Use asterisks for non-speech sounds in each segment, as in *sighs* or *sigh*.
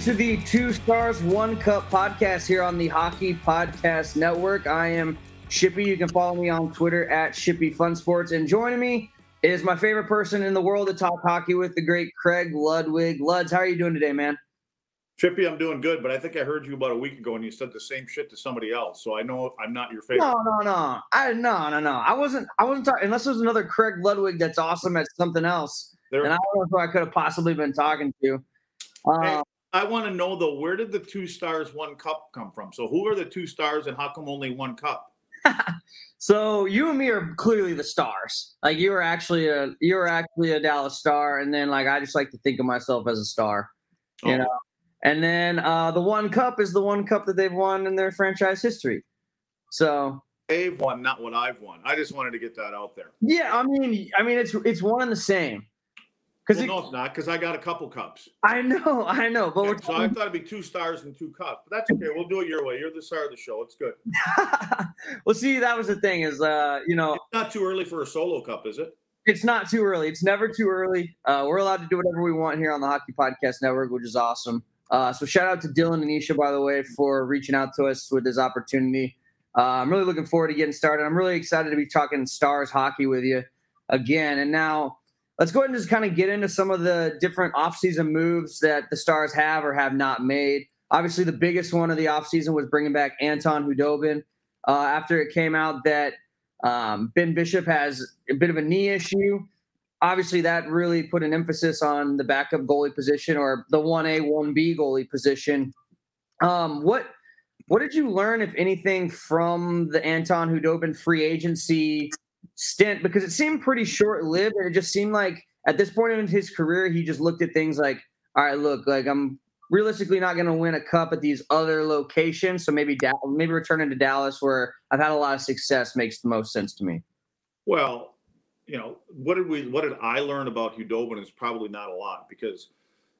Into the Two Stars One Cup podcast here on the Hockey Podcast Network. I am Shippy. You can follow me on Twitter at Shippy Fun Sports. And joining me is my favorite person in the world to talk hockey with, the great Craig Ludwig. Luds, how are you doing today, man? Chippy, I'm doing good, but I think I heard you about a week ago and you said the same shit to somebody else. So I know I'm not your favorite. No, no, no. I no, no, no. I wasn't. I wasn't talking unless there's another Craig Ludwig that's awesome at something else. There, And I don't know who I could have possibly been talking to. Uh, Hey, I want to know though, where did the two stars, one cup come from? So who are the two stars and how come only one cup? *laughs* So you and me are clearly the stars. Like you are actually a you are actually a Dallas star, and then like I just like to think of myself as a star, you Oh. know. And then uh, the one cup is the one cup that they've won in their franchise history. So They've won, not what I've won. I just wanted to get that out there. yeah, I mean, I mean it's it's one and the same. Because Well, no, it's not because I got a couple cups. I know, I know, but we're so I thought it'd be two stars and two cups, but that's okay. We'll do it your way. You're the star of the show. It's good. *laughs* well, see, that was the thing is, uh, you know, It's not too early for a solo cup, is it? it's not too early. It's never too early. Uh, we're allowed to do whatever we want here on the Hockey Podcast Network, which is awesome. Uh, so shout out to Dylan and Isha, by the way, for reaching out to us with this opportunity. Uh, I'm really looking forward to getting started. I'm really excited to be talking Stars hockey with you again. And now let's go ahead and just kind of get into some of the different offseason moves that the Stars have or have not made. Obviously, the biggest one of the offseason was bringing back Anton Khudobin uh, after it came out that um, Ben Bishop has a bit of a knee issue. Obviously, that really put an emphasis on the backup goalie position or the 1A, 1B goalie position. Um, what what did you learn, if anything, from the Anton Khudobin free agency stint? Because it seemed pretty short lived, and it just seemed like at this point in his career, he just looked at things like, all right, look, like I'm realistically not going to win a cup at these other locations. So maybe da- maybe returning to Dallas, where I've had a lot of success, makes the most sense to me. Well, you know, what did we what did I learn about Khudobin is probably not a lot because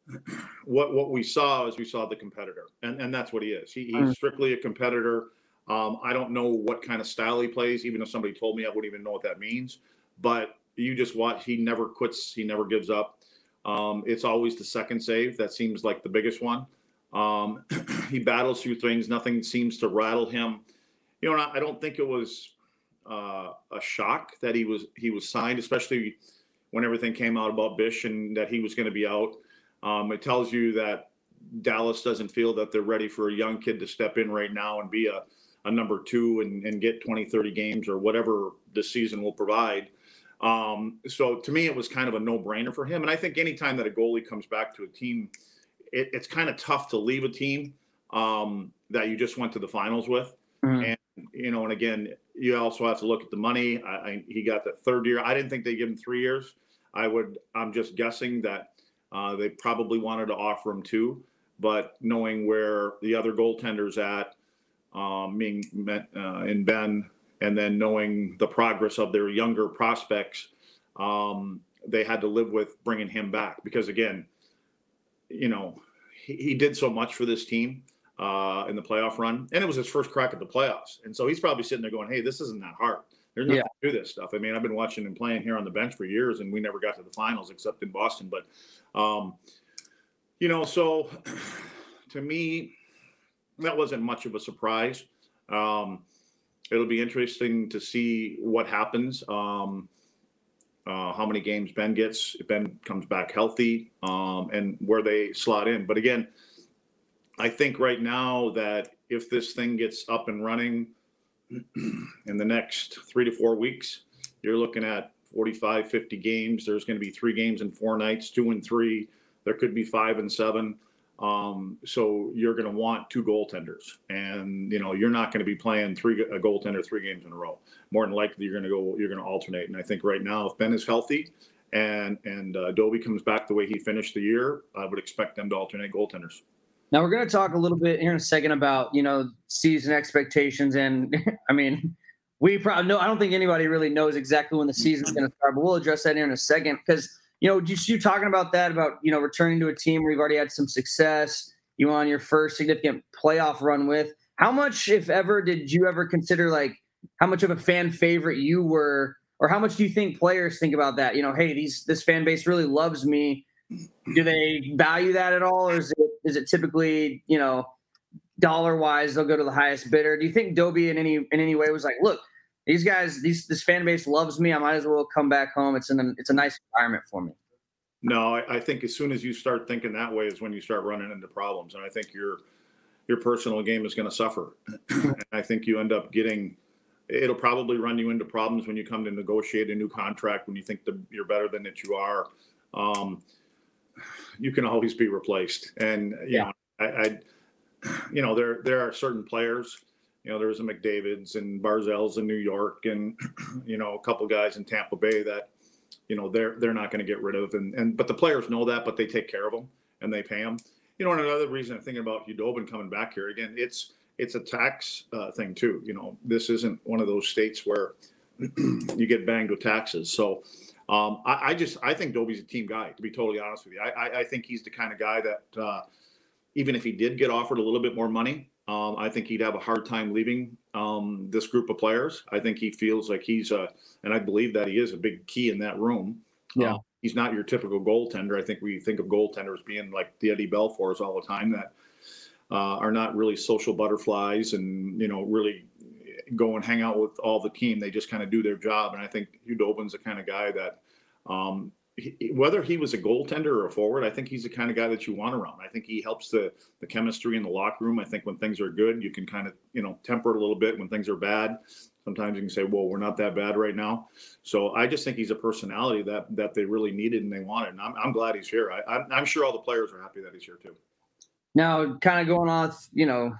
*clears throat* what what we saw is we saw the competitor, and and that's what he is. He, he's Mm. strictly a competitor. Um, I don't know what kind of style he plays. Even if somebody told me, I wouldn't even know what that means. But you just watch. He never quits. He never gives up. Um, it's always the second save that seems like the biggest one. Um, *clears throat* he battles through things. Nothing seems to rattle him. You know, I don't think it was uh, a shock that he was he was signed, especially when everything came out about Bish and that he was going to be out. Um, it tells you that Dallas doesn't feel that they're ready for a young kid to step in right now and be a, a number two and, and get 20, 30 games or whatever the season will provide. Um, so to me, it was kind of a no brainer for him. And I think anytime that a goalie comes back to a team, it, it's kind of tough to leave a team um, that you just went to the finals with. Mhm. And, you know, and again, you also have to look at the money. I, I, he got the third year. I didn't think they give him three years. I would, I'm just guessing that uh, they probably wanted to offer him two, but knowing where the other goaltender's at, um, being met, uh, in Ben, and then knowing the progress of their younger prospects, um, they had to live with bringing him back because again, you know, he, he did so much for this team uh, in the playoff run, and it was his first crack at the playoffs. And so he's probably sitting there going, "Hey, this isn't that hard. There's nothing to do this stuff." I mean, I've been watching him playing here on the bench for years, and we never got to the finals except in Boston. But, um, you know, so *sighs* to me, that wasn't much of a surprise. Um, it'll be interesting to see what happens. Um, uh, how many games Ben gets if Ben comes back healthy, um, and where they slot in. But again, I think right now that if this thing gets up and running *clears throat* in the next three to four weeks, you're looking at 45, 50 games. There's going to be three games in four nights, two and three. There could be five and seven. Um, so you're going to want two goaltenders, and you know you're not going to be playing three a goaltender three games in a row. More than likely, you're going to go you're going to alternate. And I think right now, if Ben is healthy, and and uh, Dobie comes back the way he finished the year, I would expect them to alternate goaltenders. Now we're going to talk a little bit here in a second about you know season expectations, and *laughs* I mean we probably no, I don't think anybody really knows exactly when the season's *clears throat* going to start, but we'll address that here in a second because you know, just you talking about that about you know returning to a team where you've already had some success, you on your first significant playoff run with. How much, if ever, did you ever consider like how much of a fan favorite you were, or how much do you think players think about that? You know, hey, these this fan base really loves me. Do they value that at all, or is it is it typically you know dollar wise they'll go to the highest bidder? Do you think Dobie in any in any way was like, look, these guys, these this fan base loves me. I might as well come back home. It's an it's a nice environment for me. No, I, I think as soon as you start thinking that way is when you start running into problems, and I think your your personal game is going to suffer. *clears throat* and I think you end up getting. It'll probably run you into problems when you come to negotiate a new contract when you think the, you're better than that you are. Um, you can always be replaced, and you yeah. know, I, I, you know, there there are certain players you know, there was a McDavid's and Barzal's in New York, and *clears throat* you know, a couple guys in Tampa Bay that, you know, they're they're not going to get rid of, and and but the players know that, but they take care of them and they pay them. You know, and another reason I'm thinking about Khudobin coming back here again, it's it's a tax uh, thing too. You know, this isn't one of those states where *clears throat* you get banged with taxes. So um, I, I, just I think Dobie's a team guy. To be totally honest with you, I, I, I think he's the kind of guy that uh, even if he did get offered a little bit more money, um, I think he'd have a hard time leaving um, this group of players. I think he feels like he's a, and I believe that he is a big key in that room. Yeah. Um, he's not your typical goaltender. I think we think of goaltenders being like the Eddie Belfours all the time that uh, are not really social butterflies and, you know, really go and hang out with all the team. They just kind of do their job. And I think Khudobin's the kind of guy that um, whether he was a goaltender or a forward, I think he's the kind of guy that you want around. I think he helps the the chemistry in the locker room. I think when things are good, you can kind of you know temper it a little bit. When things are bad, sometimes you can say, "Well, we're not that bad right now." So I just think he's a personality that that they really needed and they wanted. And I'm, I'm glad he's here. I, I'm, I'm sure all the players are happy that he's here too. Now, kind of going off, you know,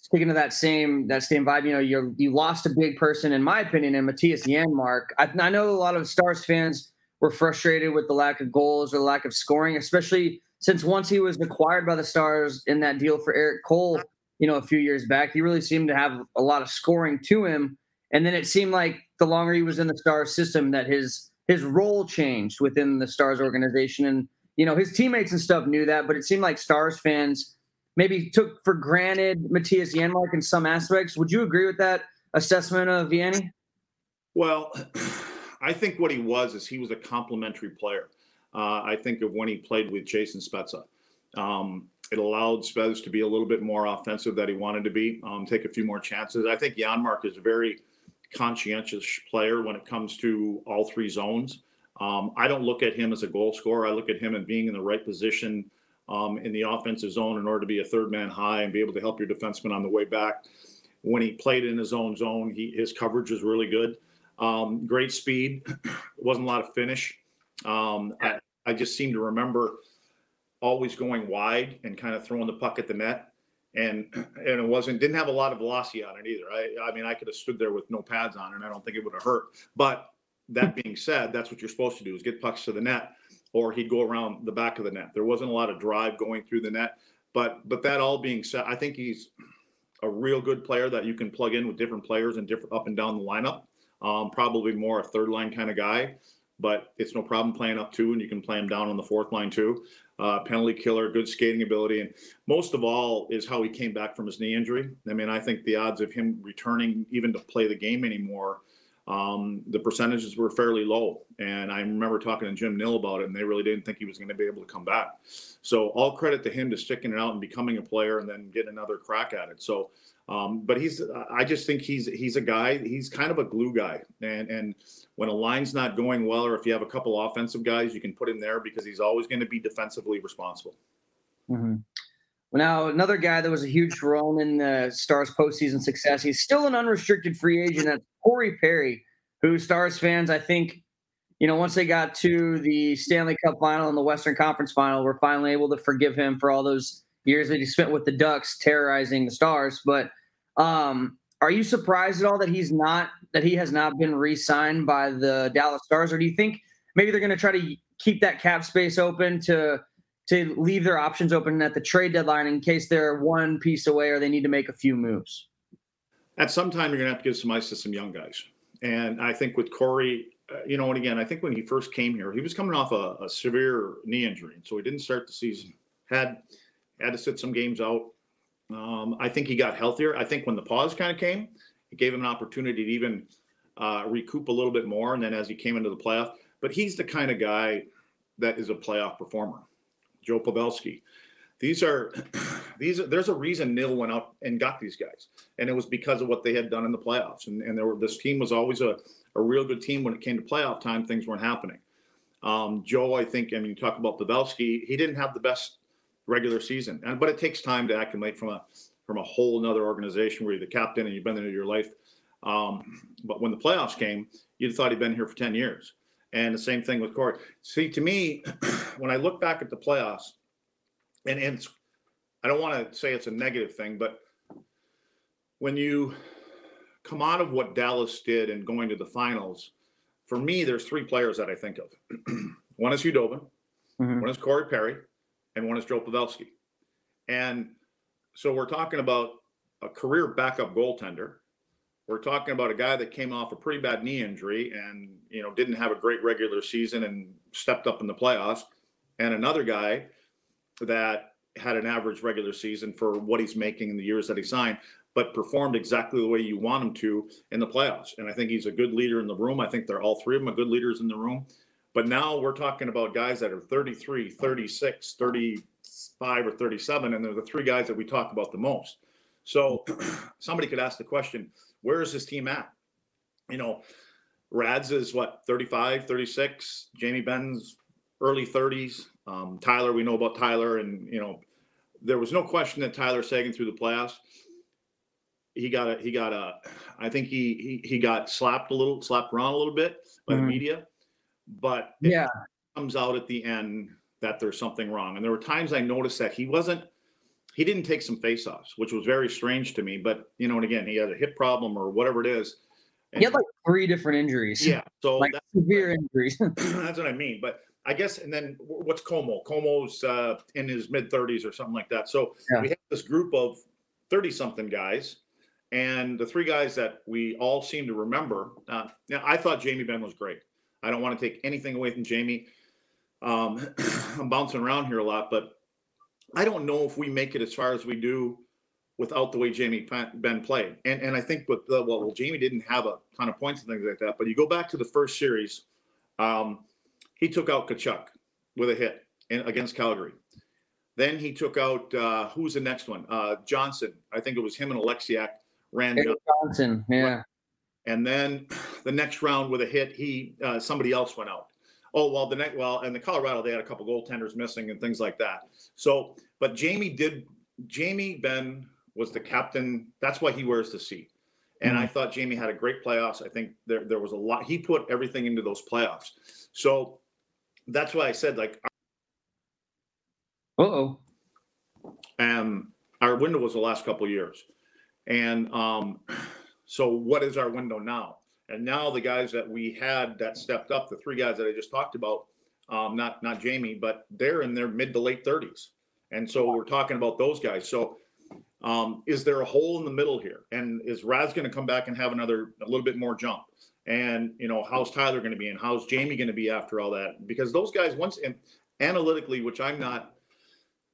speaking of that same that same vibe, you know, you you lost a big person, in my opinion, in Matthias Janmark. I, I know a lot of Stars fans were frustrated with the lack of goals or the lack of scoring, especially since once he was acquired by the Stars in that deal for Erik Cole, you know, a few years back, he really seemed to have a lot of scoring to him. And then it seemed like the longer he was in the Stars system, that his his role changed within the Stars organization. And you know, his teammates and stuff knew that, but it seemed like Stars fans maybe took for granted Matthias Janmark in some aspects. Would you agree with that assessment of Vianney? Well. I think what he was is he was a complementary player. Uh, I think of when he played with Jason Spezza. Um, it allowed Spez to be a little bit more offensive that he wanted to be, um, take a few more chances. I think Janmark is a very conscientious player when it comes to all three zones. Um, I don't look at him as a goal scorer. I look at him as being in the right position um, in the offensive zone in order to be a third man high and be able to help your defenseman on the way back. When he played in his own zone, he, his coverage was really good. Um, great speed. *clears throat* wasn't a lot of finish. Um, I, I, just seem to remember always going wide and kind of throwing the puck at the net. And *clears throat* and it wasn't didn't have a lot of velocity on it either. I I mean I could have stood there with no pads on and I don't think it would have hurt. But that being said, that's what you're supposed to do is get pucks to the net, or he'd go around the back of the net. There wasn't a lot of drive going through the net. But but that all being said, I think he's a real good player that you can plug in with different players and different up and down the lineup. Um, probably more a third line kind of guy, but it's no problem playing up two, and you can play him down on the fourth line too. Uh, penalty killer, good skating ability, and most of all is how he came back from his knee injury. I mean, I think the odds of him returning even to play the game anymore, um, the percentages were fairly low. And I remember talking to Jim Nill about it, and they really didn't think he was going to be able to come back. So all credit to him to sticking it out and becoming a player, and then getting another crack at it. So um, but he's, I just think he's he's a guy. He's kind of a glue guy, and and when a line's not going well, or if you have a couple offensive guys, you can put him there because he's always going to be defensively responsible. Mm-hmm. Well, now another guy that was a huge role in the Stars postseason success. He's still an unrestricted free agent. That's Corey Perry, who Stars fans, I think, you know, once they got to the Stanley Cup final and the Western Conference final, we're finally able to forgive him for all those years that he spent with the Ducks terrorizing the Stars. But um, are you surprised at all that he's not that he has not been re-signed by the Dallas Stars, or do you think maybe they're going to try to keep that cap space open to to leave their options open at the trade deadline in case they're one piece away or they need to make a few moves? At some time, you're going to have to give some ice to some young guys, and I think with Corey, uh, you know, and again, I think when he first came here, he was coming off a, a severe knee injury, so he didn't start the season. had had to sit some games out. Um, I think he got healthier. I think when the pause kind of came, it gave him an opportunity to even uh, recoup a little bit more. And then as he came into the playoff, but he's the kind of guy that is a playoff performer. Joe Pavelski. These are *clears throat* these. There's a reason Nill went out and got these guys, and it was because of what they had done in the playoffs. And, and there were, this team was always a, a real good team when it came to playoff time. Things weren't happening. Um, Joe, I think, I mean, you talk about Pavelski. He didn't have the best regular season. And but it takes time to acclimate from a from a whole another organization where you're the captain and you've been there your life. Um, but when the playoffs came, you'd thought he'd been here for 10 years. And the same thing with Corey. See, to me, *clears throat* when I look back at the playoffs, and, and I don't want to say it's a negative thing, but when you come out of what Dallas did and going to the finals, for me, there's three players that I think of. *clears throat* one is Khudobin, mm-hmm. one is Corey Perry, and one is Joe Pavelski. And so we're talking about a career backup goaltender. We're talking about a guy that came off a pretty bad knee injury and you know didn't have a great regular season and stepped up in the playoffs, and another guy that had an average regular season for what he's making in the years that he signed, but performed exactly the way you want him to in the playoffs. And I think he's a good leader in the room. I think they're all three of them are good leaders in the room. But now we're talking about guys that are 33, 36, 35, or 37, and they're the three guys that we talk about the most. So *clears throat* somebody could ask the question, where is this team at? You know, Rads is what, 35, 36, Jamie Benn's early 30s. Um, Tyler, we know about Tyler, and, you know, there was no question that Tyler Seguin through the playoffs. He got a, he got a, I think he, he, he got slapped a little, slapped around a little bit by mm-hmm. the media but yeah, comes out at the end that there's something wrong. And there were times I noticed that he wasn't he didn't take some face-offs, which was very strange to me. But you know, and again, he had a hip problem or whatever it is. And, he had like three different injuries. Yeah, so like severe injuries. *laughs* *clears throat* that's what I mean. But I guess, and then what's Como? Como's uh, in his mid 30s or something like that. So yeah. we have this group of 30 something guys. And the three guys that we all seem to remember. Uh, now, I thought Jamie Benn was great. I don't want to take anything away from Jamie. Um, *clears throat* I'm bouncing around here a lot, but I don't know if we make it as far as we do without the way Jamie Benn played. And and I think with the well, well, Jamie didn't have a ton of points and things like that. But you go back to the first series, um, he took out Tkachuk with a hit in, against Calgary. Then he took out uh, who's the next one? Uh, Johnson. I think it was him and Oleksiak ran Johnson. Yeah. And then *clears throat* the next round with a hit, he uh, somebody else went out. Oh well, the next well, and the Colorado they had a couple goaltenders missing and things like that. So, but Jamie did. Jamie Benn was the captain. That's why he wears the C. And mm-hmm. I thought Jamie had a great playoffs. I think there there was a lot. He put everything into those playoffs. So that's why I said like. Uh oh. Um, our window was the last couple years, and um, so what is our window now? And now the guys that we had that stepped up, the three guys that I just talked about, um, not not Jamie, but they're in their mid to late 30s. And so we're talking about those guys. So um, is there a hole in the middle here? And is Raz going to come back and have another a little bit more jump? And you know, how's Tyler going to be and how's Jamie going to be after all that? Because those guys once and analytically, which I'm not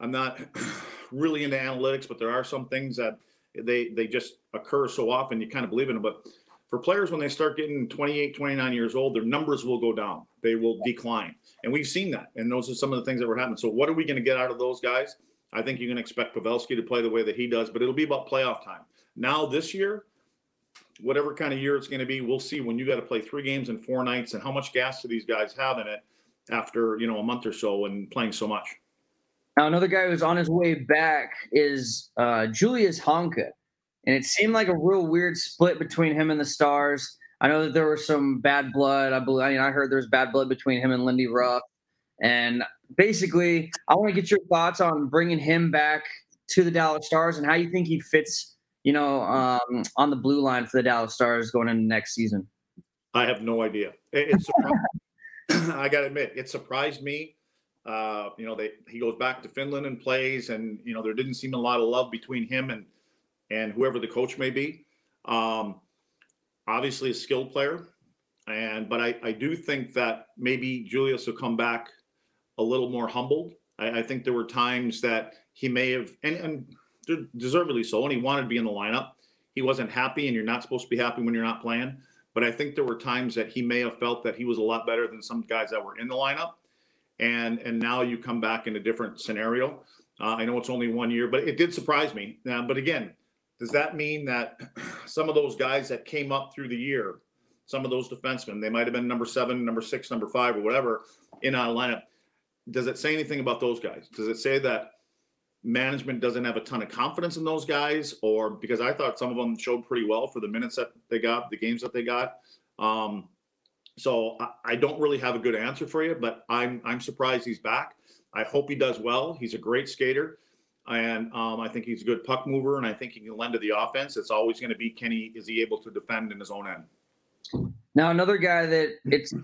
I'm not *sighs* really into analytics, but there are some things that they they just occur so often you kind of believe in them but for players when they start getting 28 29 years old their numbers will go down. They will decline. And we've seen that and those are some of the things that were happening. So what are we going to get out of those guys? I think you can expect pavelski to play the way that he does but it'll be about playoff time. Now this year whatever kind of year it's going to be we'll see when you got to play three games in four nights and how much gas do these guys have in it after you know a month or so and playing so much now, another guy who's on his way back is uh, Julius Honka. And it seemed like a real weird split between him and the Stars. I know that there was some bad blood. I believe I, mean, I heard there was bad blood between him and Lindy Ruff. And basically, I want to get your thoughts on bringing him back to the Dallas Stars and how you think he fits, you know, um, on the blue line for the Dallas Stars going into next season. I have no idea. It, *clears throat* I got to admit, it surprised me. Uh, you know, they, he goes back to Finland and plays, and you know there didn't seem a lot of love between him and and whoever the coach may be. Um, obviously, a skilled player, and but I, I do think that maybe Julius will come back a little more humbled. I, I think there were times that he may have, and, and deservedly so, and he wanted to be in the lineup. He wasn't happy, and you're not supposed to be happy when you're not playing. But I think there were times that he may have felt that he was a lot better than some guys that were in the lineup. And and now you come back in a different scenario. Uh, I know it's only one year, but it did surprise me. But again, does that mean that *clears throat* some of those guys that came up through the year, some of those defensemen, they might have been number seven, number six, number five, or whatever in our lineup? Does it say anything about those guys? Does it say that management doesn't have a ton of confidence in those guys, or because I thought some of them showed pretty well for the minutes that they got, the games that they got. Um, so I, I don't really have a good answer for you, but I'm I'm surprised he's back. I hope he does well. He's a great skater, and um, I think he's a good puck mover, and I think he can lend to the offense. It's always going to be he is he able to defend in his own end. Now another guy that it's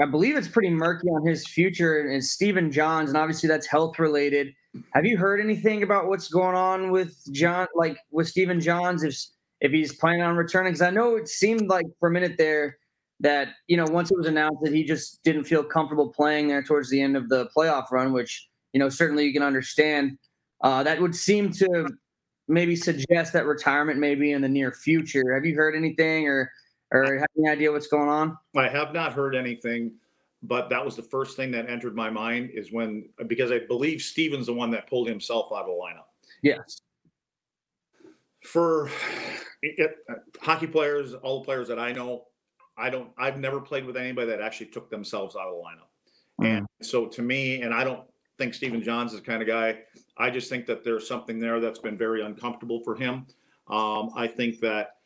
I believe it's pretty murky on his future is Stephen Johns, and obviously that's health related. Have you heard anything about what's going on with John, like with Stephen Johns, if if he's planning on returning? Because I know it seemed like for a minute there that you know once it was announced that he just didn't feel comfortable playing there towards the end of the playoff run, which you know certainly you can understand. Uh, that would seem to maybe suggest that retirement may be in the near future. Have you heard anything or or have any idea what's going on? I have not heard anything but that was the first thing that entered my mind is when because I believe Steven's the one that pulled himself out of the lineup. Yes. For it, hockey players, all the players that I know, I don't. I've never played with anybody that actually took themselves out of the lineup. Mm-hmm. And so to me, and I don't think Stephen Johns is the kind of guy. I just think that there's something there that's been very uncomfortable for him. Um, I think that,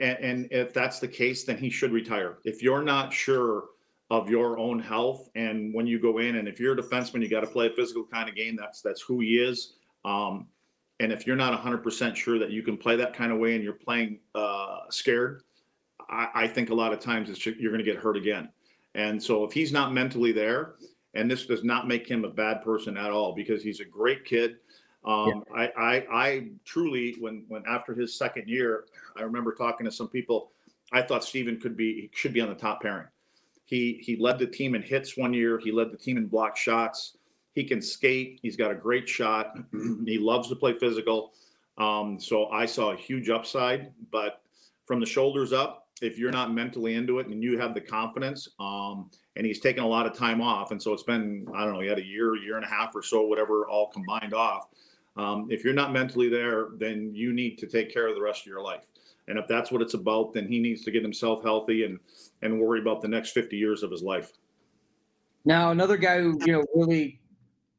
and, and if that's the case, then he should retire. If you're not sure of your own health. And when you go in, and if you're a defenseman, you got to play a physical kind of game. That's that's who he is. Um, and if you're not 100% sure that you can play that kind of way, and you're playing uh, scared, I, I, think a lot of times you're going to get hurt again. And so if he's not mentally there, and this does not make him a bad person at all, because he's a great kid. Um, yeah. I, I, I truly, when when after his second year, I remember talking to some people. I thought Steven could be should be on the top pairing. He he led the team in hits one year. He led the team in block shots. He can skate. He's got a great shot. *clears throat* he loves to play physical. Um, so I saw a huge upside, but from the shoulders up, if you're not mentally into it and you have the confidence, um, and he's taken a lot of time off, and so it's been I don't know, he had a year, year and a half or so, whatever, all combined off. Um, if you're not mentally there, then you need to take care of the rest of your life. And if that's what it's about, then he needs to get himself healthy and and worry about the next 50 years of his life. Now, another guy who you know really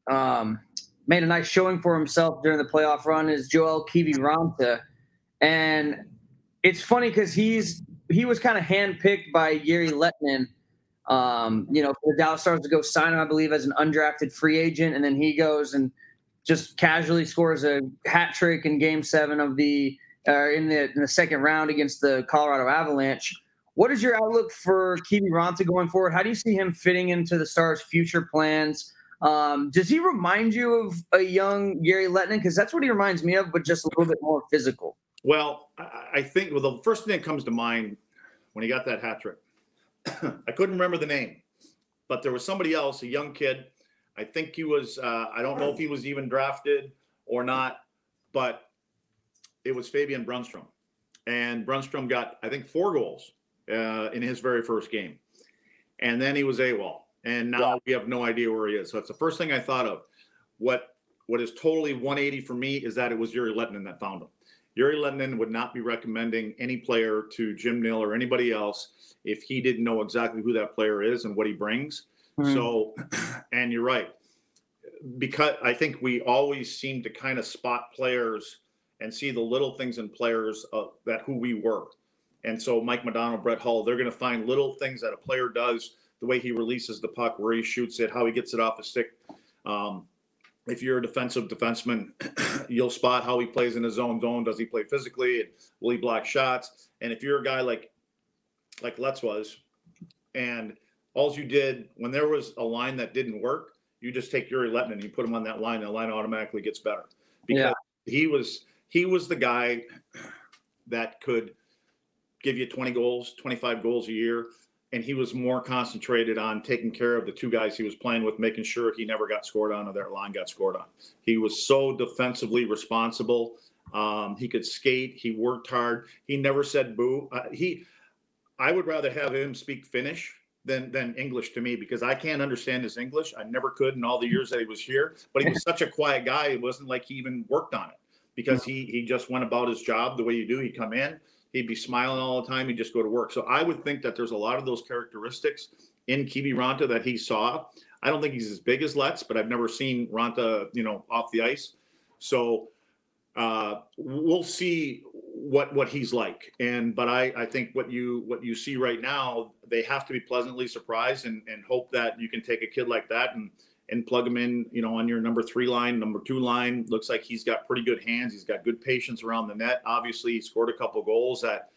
um, made a nice showing for himself during the playoff run is Joel Kiviranta, and it's funny because he's he was kind of handpicked by Jere Lehtinen, um, you know, for the Dallas Stars to go sign him, I believe, as an undrafted free agent, and then he goes and just casually scores a hat trick in Game Seven of the uh, in the in the second round against the Colorado Avalanche. What is your outlook for Kiviranta going forward? How do you see him fitting into the Stars' future plans? Um, does he remind you of a young Jere Lehtinen? Because that's what he reminds me of, but just a little bit more physical. Well, I think well, the first thing that comes to mind when he got that hat trick, *coughs* I couldn't remember the name, but there was somebody else, a young kid. I think he was. Uh, I don't know if he was even drafted or not, but it was Fabian Brunnstrom, and Brunnstrom got I think four goals uh, in his very first game, and then he was AWOL, and now yeah. we have no idea where he is. So it's the first thing I thought of. What what is totally 180 for me is that it was Jere Lehtinen that found him. Jere Lehtinen would not be recommending any player to Jim Nill or anybody else if he didn't know exactly who that player is and what he brings. Mm. So, and you're right. Because I think we always seem to kind of spot players and see the little things in players uh, that who we were. And so Mike Modano, Brett Hull, they're going to find little things that a player does, the way he releases the puck, where he shoots it, how he gets it off the stick. Um, if you're a defensive defenseman, *clears throat* you'll spot how he plays in his own zone. Does he play physically? And will he block shots? And if you're a guy like like Let's was, and all you did when there was a line that didn't work, you just take Jere Lehtinen and you put him on that line, and the line automatically gets better because yeah. he was he was the guy that could give you 20 goals, 25 goals a year and he was more concentrated on taking care of the two guys he was playing with, making sure he never got scored on or their line got scored on. He was so defensively responsible. Um, he could skate. He worked hard. He never said boo. Uh, he, I would rather have him speak Finnish than than English to me because I can't understand his English. I never could in all the years that he was here. But he was such a quiet guy. It wasn't like he even worked on it because he he just went about his job the way you do. He'd come in, He'd be smiling all the time. He'd just go to work. So I would think that there's a lot of those characteristics in Kiviranta that he saw. I don't think he's as big as Let's, but I've never seen Raanta, you know, off the ice. So uh, we'll see what what he's like. And but I I think what you what you see right now, they have to be pleasantly surprised and and hope that you can take a kid like that and and plug him in, you know, on your number three line, number two line. Looks like he's got pretty good hands. He's got good patience around the net. Obviously, he scored a couple goals that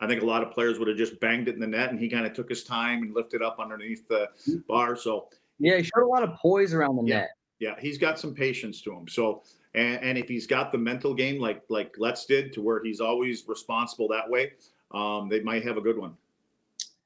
I think a lot of players would have just banged it in the net, and he kind of took his time and lifted up underneath the bar. So yeah, he showed a lot of poise around the yeah, net. Yeah, he's got some patience to him. So and, and if he's got the mental game like like Let's did, to where he's always responsible that way, um, they might have a good one.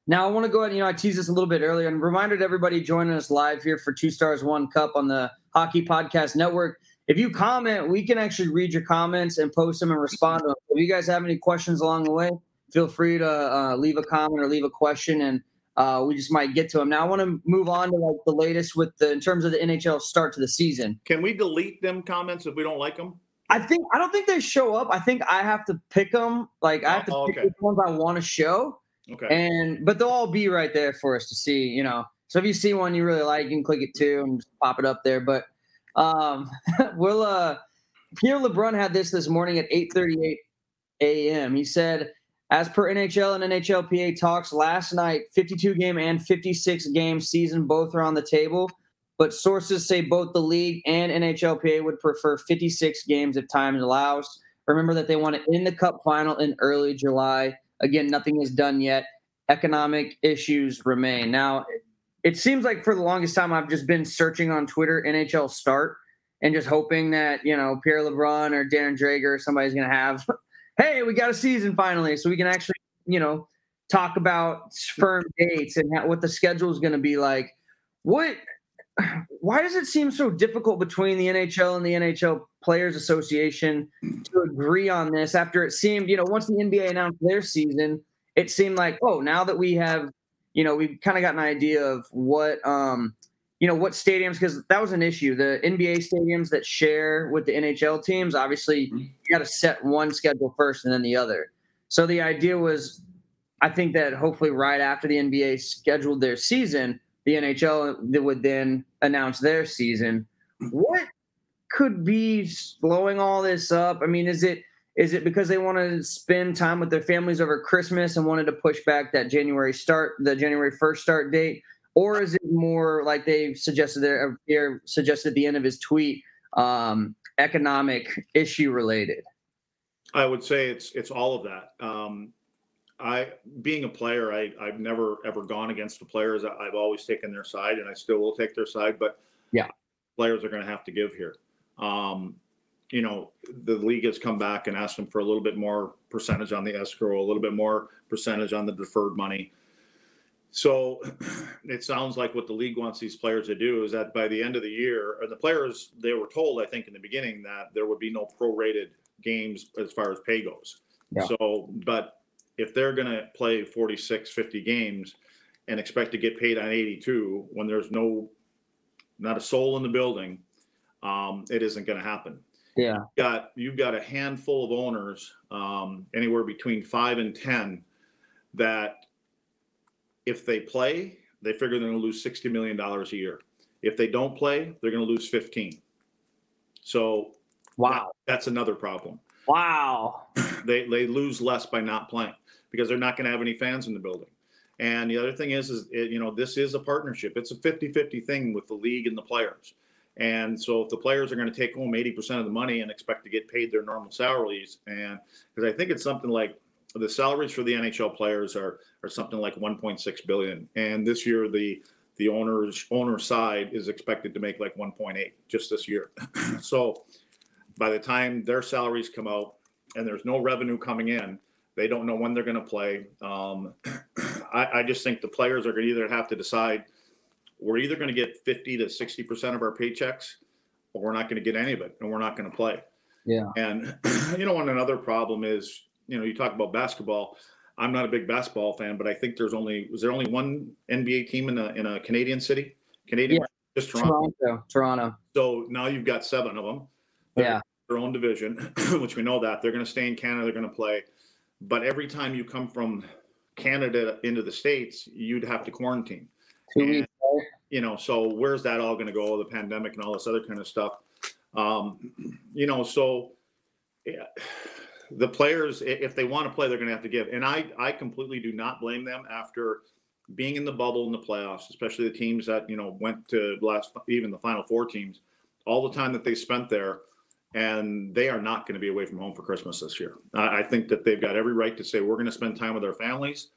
Now I want to go ahead. You know, I teased this a little bit earlier and reminded everybody joining us live here for Two Stars One Cup on the Hockey Podcast Network. If you comment, we can actually read your comments and post them and respond to them. If you guys have any questions along the way, feel free to uh, leave a comment or leave a question, and uh, we just might get to them. Now I want to move on to like the latest with the in terms of the NHL start to the season. Can we delete them comments if we don't like them? I think I don't think they show up. I think I have to pick them. Like I have to oh, pick okay. which ones I want to show. Okay. And but they'll all be right there for us to see, you know. So if you see one you really like, you can click it too and pop it up there. But um *laughs* we'll uh Pierre LeBrun had this this morning at 8:38 a.m. He said, as per NHL and NHLPA talks last night, 52 game and 56 game season both are on the table. But sources say both the league and NHLPA would prefer 56 games if time allows. Remember that they want to end the Cup final in early July. Again, nothing is done yet. Economic issues remain. Now, it seems like for the longest time, I've just been searching on Twitter NHL start and just hoping that, you know, Pierre LeBrun or Darren Dreger or somebody's going to have, *laughs* hey, we got a season finally. So we can actually, you know, talk about firm dates and what the schedule is going to be like. What, *clears throat* why does it seem so difficult between the NHL and the NHL Players Association to agree on this after it seemed, you know, once the NBA announced their season, it seemed like, oh, now that we have, you know, we've kind of got an idea of what, um, you know, what stadiums, because that was an issue. The NBA stadiums that share with the NHL teams, obviously, mm-hmm. you got to set one schedule first and then the other. So the idea was, I think that hopefully right after the NBA scheduled their season, the NHL that would then announce their season. What could be slowing all this up? I mean, is it is it because they want to spend time with their families over Christmas and wanted to push back that January start, the January first start date, or is it more like they suggested there, or suggested at the end of his tweet, um, economic issue related? I would say it's it's all of that. Um, I, being a player, I, I've never ever gone against the players. I've always taken their side, and I still will take their side. But yeah, players are going to have to give here. Um, you know, the league has come back and asked them for a little bit more percentage on the escrow, a little bit more percentage on the deferred money. So *clears throat* it sounds like what the league wants these players to do is that by the end of the year, or the players, they were told, I think, in the beginning that there would be no prorated games as far as pay goes. Yeah. So, but if they're going to play 46, 50 games and expect to get paid on 82 when there's no, not a soul in the building, um, it isn't going to happen. Yeah. You've got you've got a handful of owners, um, anywhere between five and ten, that if they play, they figure they're going to lose sixty million dollars a year. If they don't play, they're going to lose fifteen. So, wow, that, that's another problem. Wow. They they lose less by not playing because they're not going to have any fans in the building. And the other thing is, is it, you know, this is a partnership. It's a 50-50 thing with the league and the players. And so if the players are going to take home 80% of the money and expect to get paid their normal salaries, and because I think it's something like the salaries for the NHL players are are something like 1.6 billion, and this year the the owners owner side is expected to make like 1.8 just this year. *clears throat* so by the time their salaries come out and there's no revenue coming in, they don't know when they're going to play. Um, *clears throat* I, I just think the players are going to either have to decide we're either going to get 50 to 60 percent of our paychecks, or we're not going to get any of it, and we're not going to play. Yeah. And *clears throat* you know, and another problem is, you know, you talk about basketball. I'm not a big basketball fan, but I think there's only was there only one NBA team in a in a Canadian city? Canadian, Yeah. just Toronto. Toronto. Toronto. So now you've got seven of them. Yeah. Their own division, *clears throat* which we know that they're going to stay in Canada. They're going to play, but every time you come from Canada into the states, you'd have to quarantine. And- you know, so where's that all going to go? The pandemic and all this other kind of stuff. Um, you know, so yeah, the players, if they want to play, they're going to have to give. And I, I completely do not blame them after being in the bubble in the playoffs, especially the teams that you know went to last, even the final four teams, all the time that they spent there, and they are not going to be away from home for Christmas this year. I, I think that they've got every right to say we're going to spend time with our families.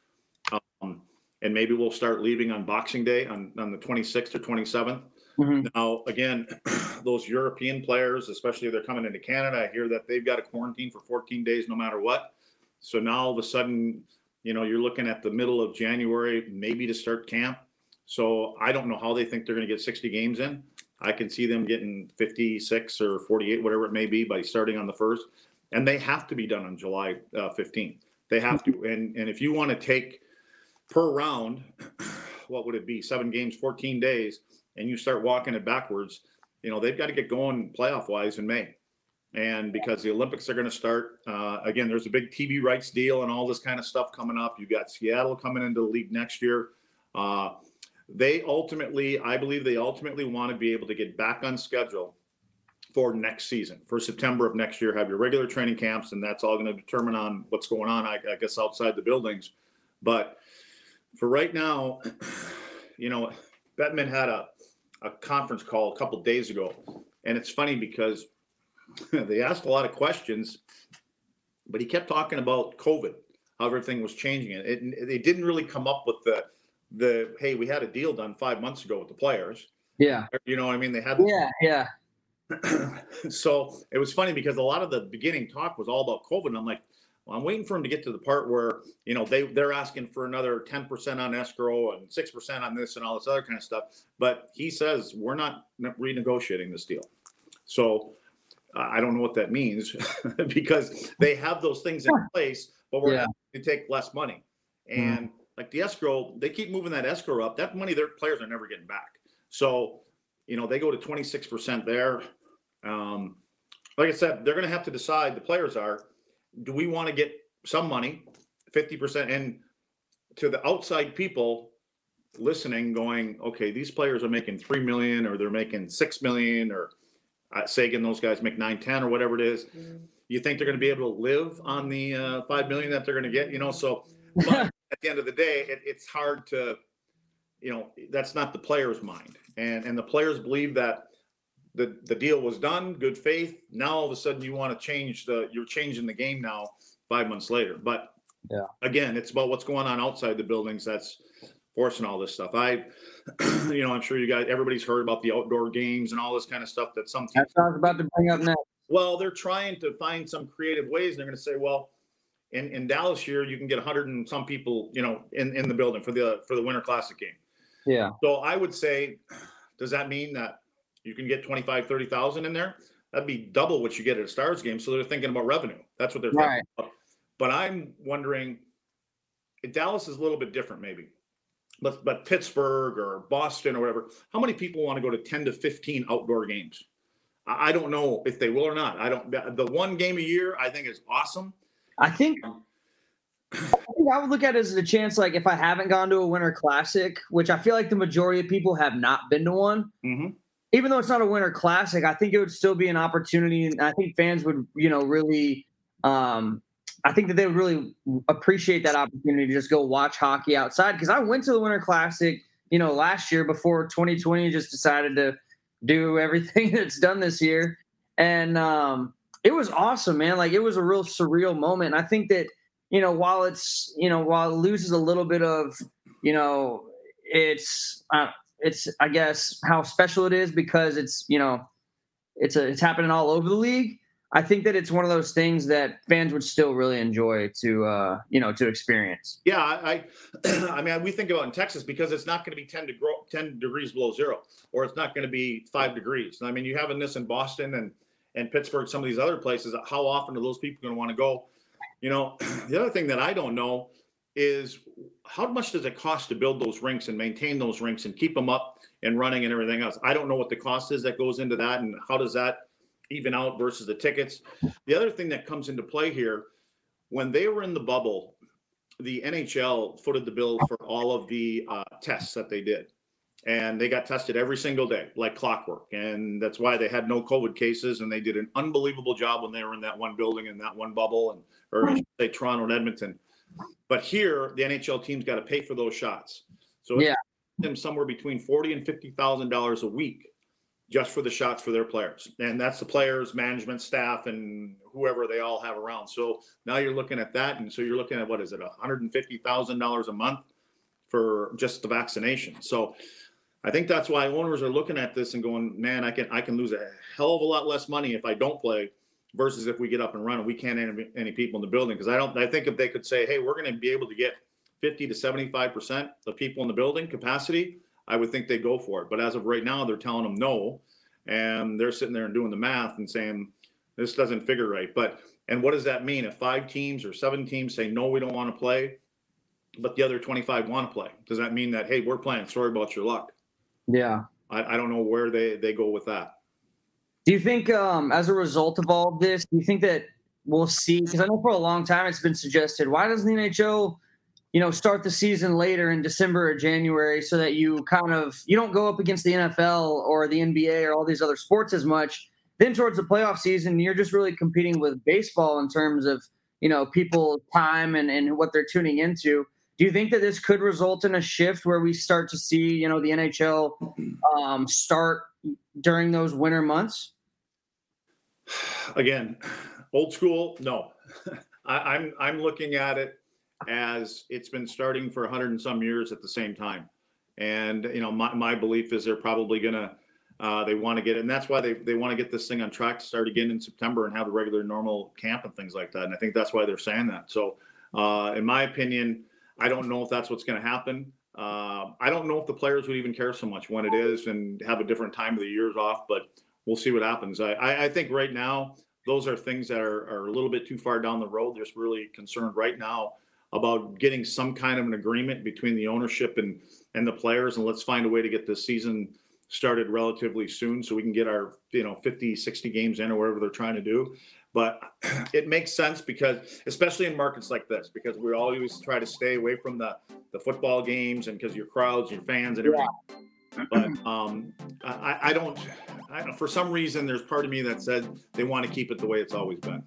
Um, and maybe we'll start leaving on Boxing Day on, on the 26th or 27th. Mhm. Now, again, *clears throat* those European players, especially if they're coming into Canada, I hear that they've got to quarantine for 14 days no matter what. So now all of a sudden, you know, you're looking at the middle of January, maybe to start camp. So I don't know how they think they're going to get 60 games in. I can see them getting 56 or 48, whatever it may be, by starting on the first. And they have to be done on July uh, 15th. They have to. And and if you want to take per round, *clears throat* what would it be? Seven games, 14 days, and you start walking it backwards, you know, they've got to get going playoff wise in May. And because the Olympics are going to start, uh, again, there's a big TV rights deal and all this kind of stuff coming up. You got Seattle coming into the league next year. Uh, they ultimately, I believe they ultimately want to be able to get back on schedule for next season, for September of next year, have your regular training camps, and that's all going to determine on what's going on, I, I guess, outside the buildings. But for right now, *clears throat* you know, Bettman had a, a conference call a couple days ago, and it's funny because *laughs* they asked a lot of questions, but he kept talking about COVID, how everything was changing. It, it they didn't really come up with the the hey, we had a deal done five months ago with the players. Yeah. You know what I mean? They had Yeah. Yeah. *clears throat* so it was funny because a lot of the beginning talk was all about COVID. And I'm like, well, I'm waiting for him to get to the part where, you know, they, they're asking for another 10% on escrow and 6% on this and all this other kind of stuff. But he says, we're not renegotiating this deal. So uh, I don't know what that means *laughs* because they have those things in place, but we're Yeah. going to take less money. And like the escrow, they keep moving that escrow up. That money their players are never getting back. So, you know, they go to 26% there. Um, like I said, they're going to have to decide, the players are, do we want to get some money, 50%? And to the outside people listening, going, okay, these players are making 3 million or they're making 6 million or uh, Seguin, those guys make 9, 10 or whatever it is. You think they're going to be able to live on the uh, 5 million that they're going to get, you know? So, but *laughs* at the end of the day, it, it's hard to, you know, that's not the player's mind. And, and the players believe that the, the deal was done, good faith. Now all of a sudden you want to change the, you're changing the game now five months later. But Yeah. again, it's about what's going on outside the buildings that's forcing all this stuff. I, *clears throat* you know, I'm sure you guys, everybody's heard about the outdoor games and all this kind of stuff that some teams That's what I was about to bring up next. well, they're trying to find some creative ways. And they're going to say, well, in, in Dallas here, you can get 100 and some people, you know, in, in the building for the for the Winter Classic game. Yeah. So I would say, does that mean that you can get 25, 30,000 in there? That'd be double what you get at a Stars game. So they're thinking about revenue. That's what they're thinking Right. about. But I'm wondering, Dallas is a little bit different, maybe. But but Pittsburgh or Boston or whatever, how many people want to go to 10 to 15 outdoor games? I I don't know if they will or not. I don't. The one game a year I think is awesome. I think I think I would look at it as a chance, like if I haven't gone to a winter classic, which I feel like the majority of people have not been to one. Mhm. Even though it's not a winter classic, I think it would still be an opportunity, and I think fans would, you know, really, um, I think that they would really appreciate that opportunity to just go watch hockey outside. Because I went to the winter classic, you know, last year before 2020 just decided to do everything *laughs* that's done this year. And um, it was awesome, man. Like it was a real surreal moment. And I think that, you know, while it's, you know, while it loses a little bit of, you know, it's, uh, it's, I guess, how special it is because it's, you know, it's a, it's happening all over the league. I think that it's one of those things that fans would still really enjoy to, uh, you know, to experience. Yeah, I, I *clears throat* mean, we think about in Texas because it's not going to be 10 to grow, 10 degrees below zero, or it's not going to be five degrees. I mean, you having this in Boston and and Pittsburgh, some of these other places. How often are those people going to want to go? You know, *clears throat* the other thing that I don't know is how much does it cost to build those rinks and maintain those rinks and keep them up and running and everything else. I don't know what the cost is that goes into that and how does that even out versus the tickets. The other thing that comes into play here, when they were in the bubble, the NHL footed the bill for all of the uh, tests that they did. And they got tested every single day, like clockwork. And that's why they had no COVID cases. And they did an unbelievable job when they were in that one building and that one bubble, and or I should say Toronto and Edmonton. But here, the NHL team's got to pay for those shots. So yeah, them somewhere between forty and fifty thousand dollars a week just for the shots for their players. And that's the players, management, staff, and whoever they all have around. So now you're looking at that. And so you're looking at what is it, $150,000 a month for just the vaccination. So I think that's why owners are looking at this and going, man, I can I can lose a hell of a lot less money if I don't play versus if we get up and run and we can't have any people in the building. Because I don't I think if they could say, hey, we're going to be able to get 50 to 75 percent of people in the building capacity, I would think they'd go for it. But as of right now, they're telling them no, and they're sitting there and doing the math and saying this doesn't figure right. But and what does that mean if five teams or seven teams say no, we don't want to play, but the other 25 want to play? Does that mean that hey, we're playing? Sorry about your luck. Yeah, I, I don't know where they they go with that. Do you think, um, as a result of all of this, do you think that we'll see? Because I know for a long time it's been suggested, why doesn't the NHL you know, start the season later in December or January so that you kind of you don't go up against the NFL or the NBA or all these other sports as much. Then towards the playoff season, you're just really competing with baseball in terms of, you know, people's time and, and what they're tuning into. Do you think that this could result in a shift where we start to see, you know, the NHL um, start during those winter months? Again, old school, no. *laughs* I, I'm I'm looking at it as it's been starting for 100 and some years at the same time. And you know, my, my belief is they're probably gonna uh, they want to get it, and that's why they they want to get this thing on track to start again in September and have a regular normal camp and things like that. And I think that's why they're saying that. So, uh, in my opinion, I don't know if that's what's going to happen. Uh, I don't know if the players would even care so much when it is and have a different time of the years off, but we'll see what happens. I, I, I think right now those are things that are, are a little bit too far down the road. They're really concerned right now about getting some kind of an agreement between the ownership and and the players and let's find a way to get this season started relatively soon so we can get our you know 50 60 games in or whatever they're trying to do but it makes sense because especially in markets like this because we always try to stay away from the the football games and because your crowds your fans and everything yeah. but um i i don't I, for some reason there's part of me that said they want to keep it the way it's always been